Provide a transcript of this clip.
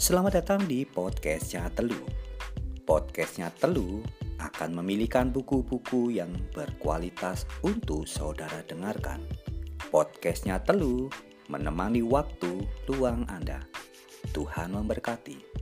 Selamat datang di podcastnya Telu. Podcastnya Telu akan memilihkan buku-buku yang berkualitas untuk saudara dengarkan. Podcastnya Telu menemani waktu luang Anda. Tuhan memberkati.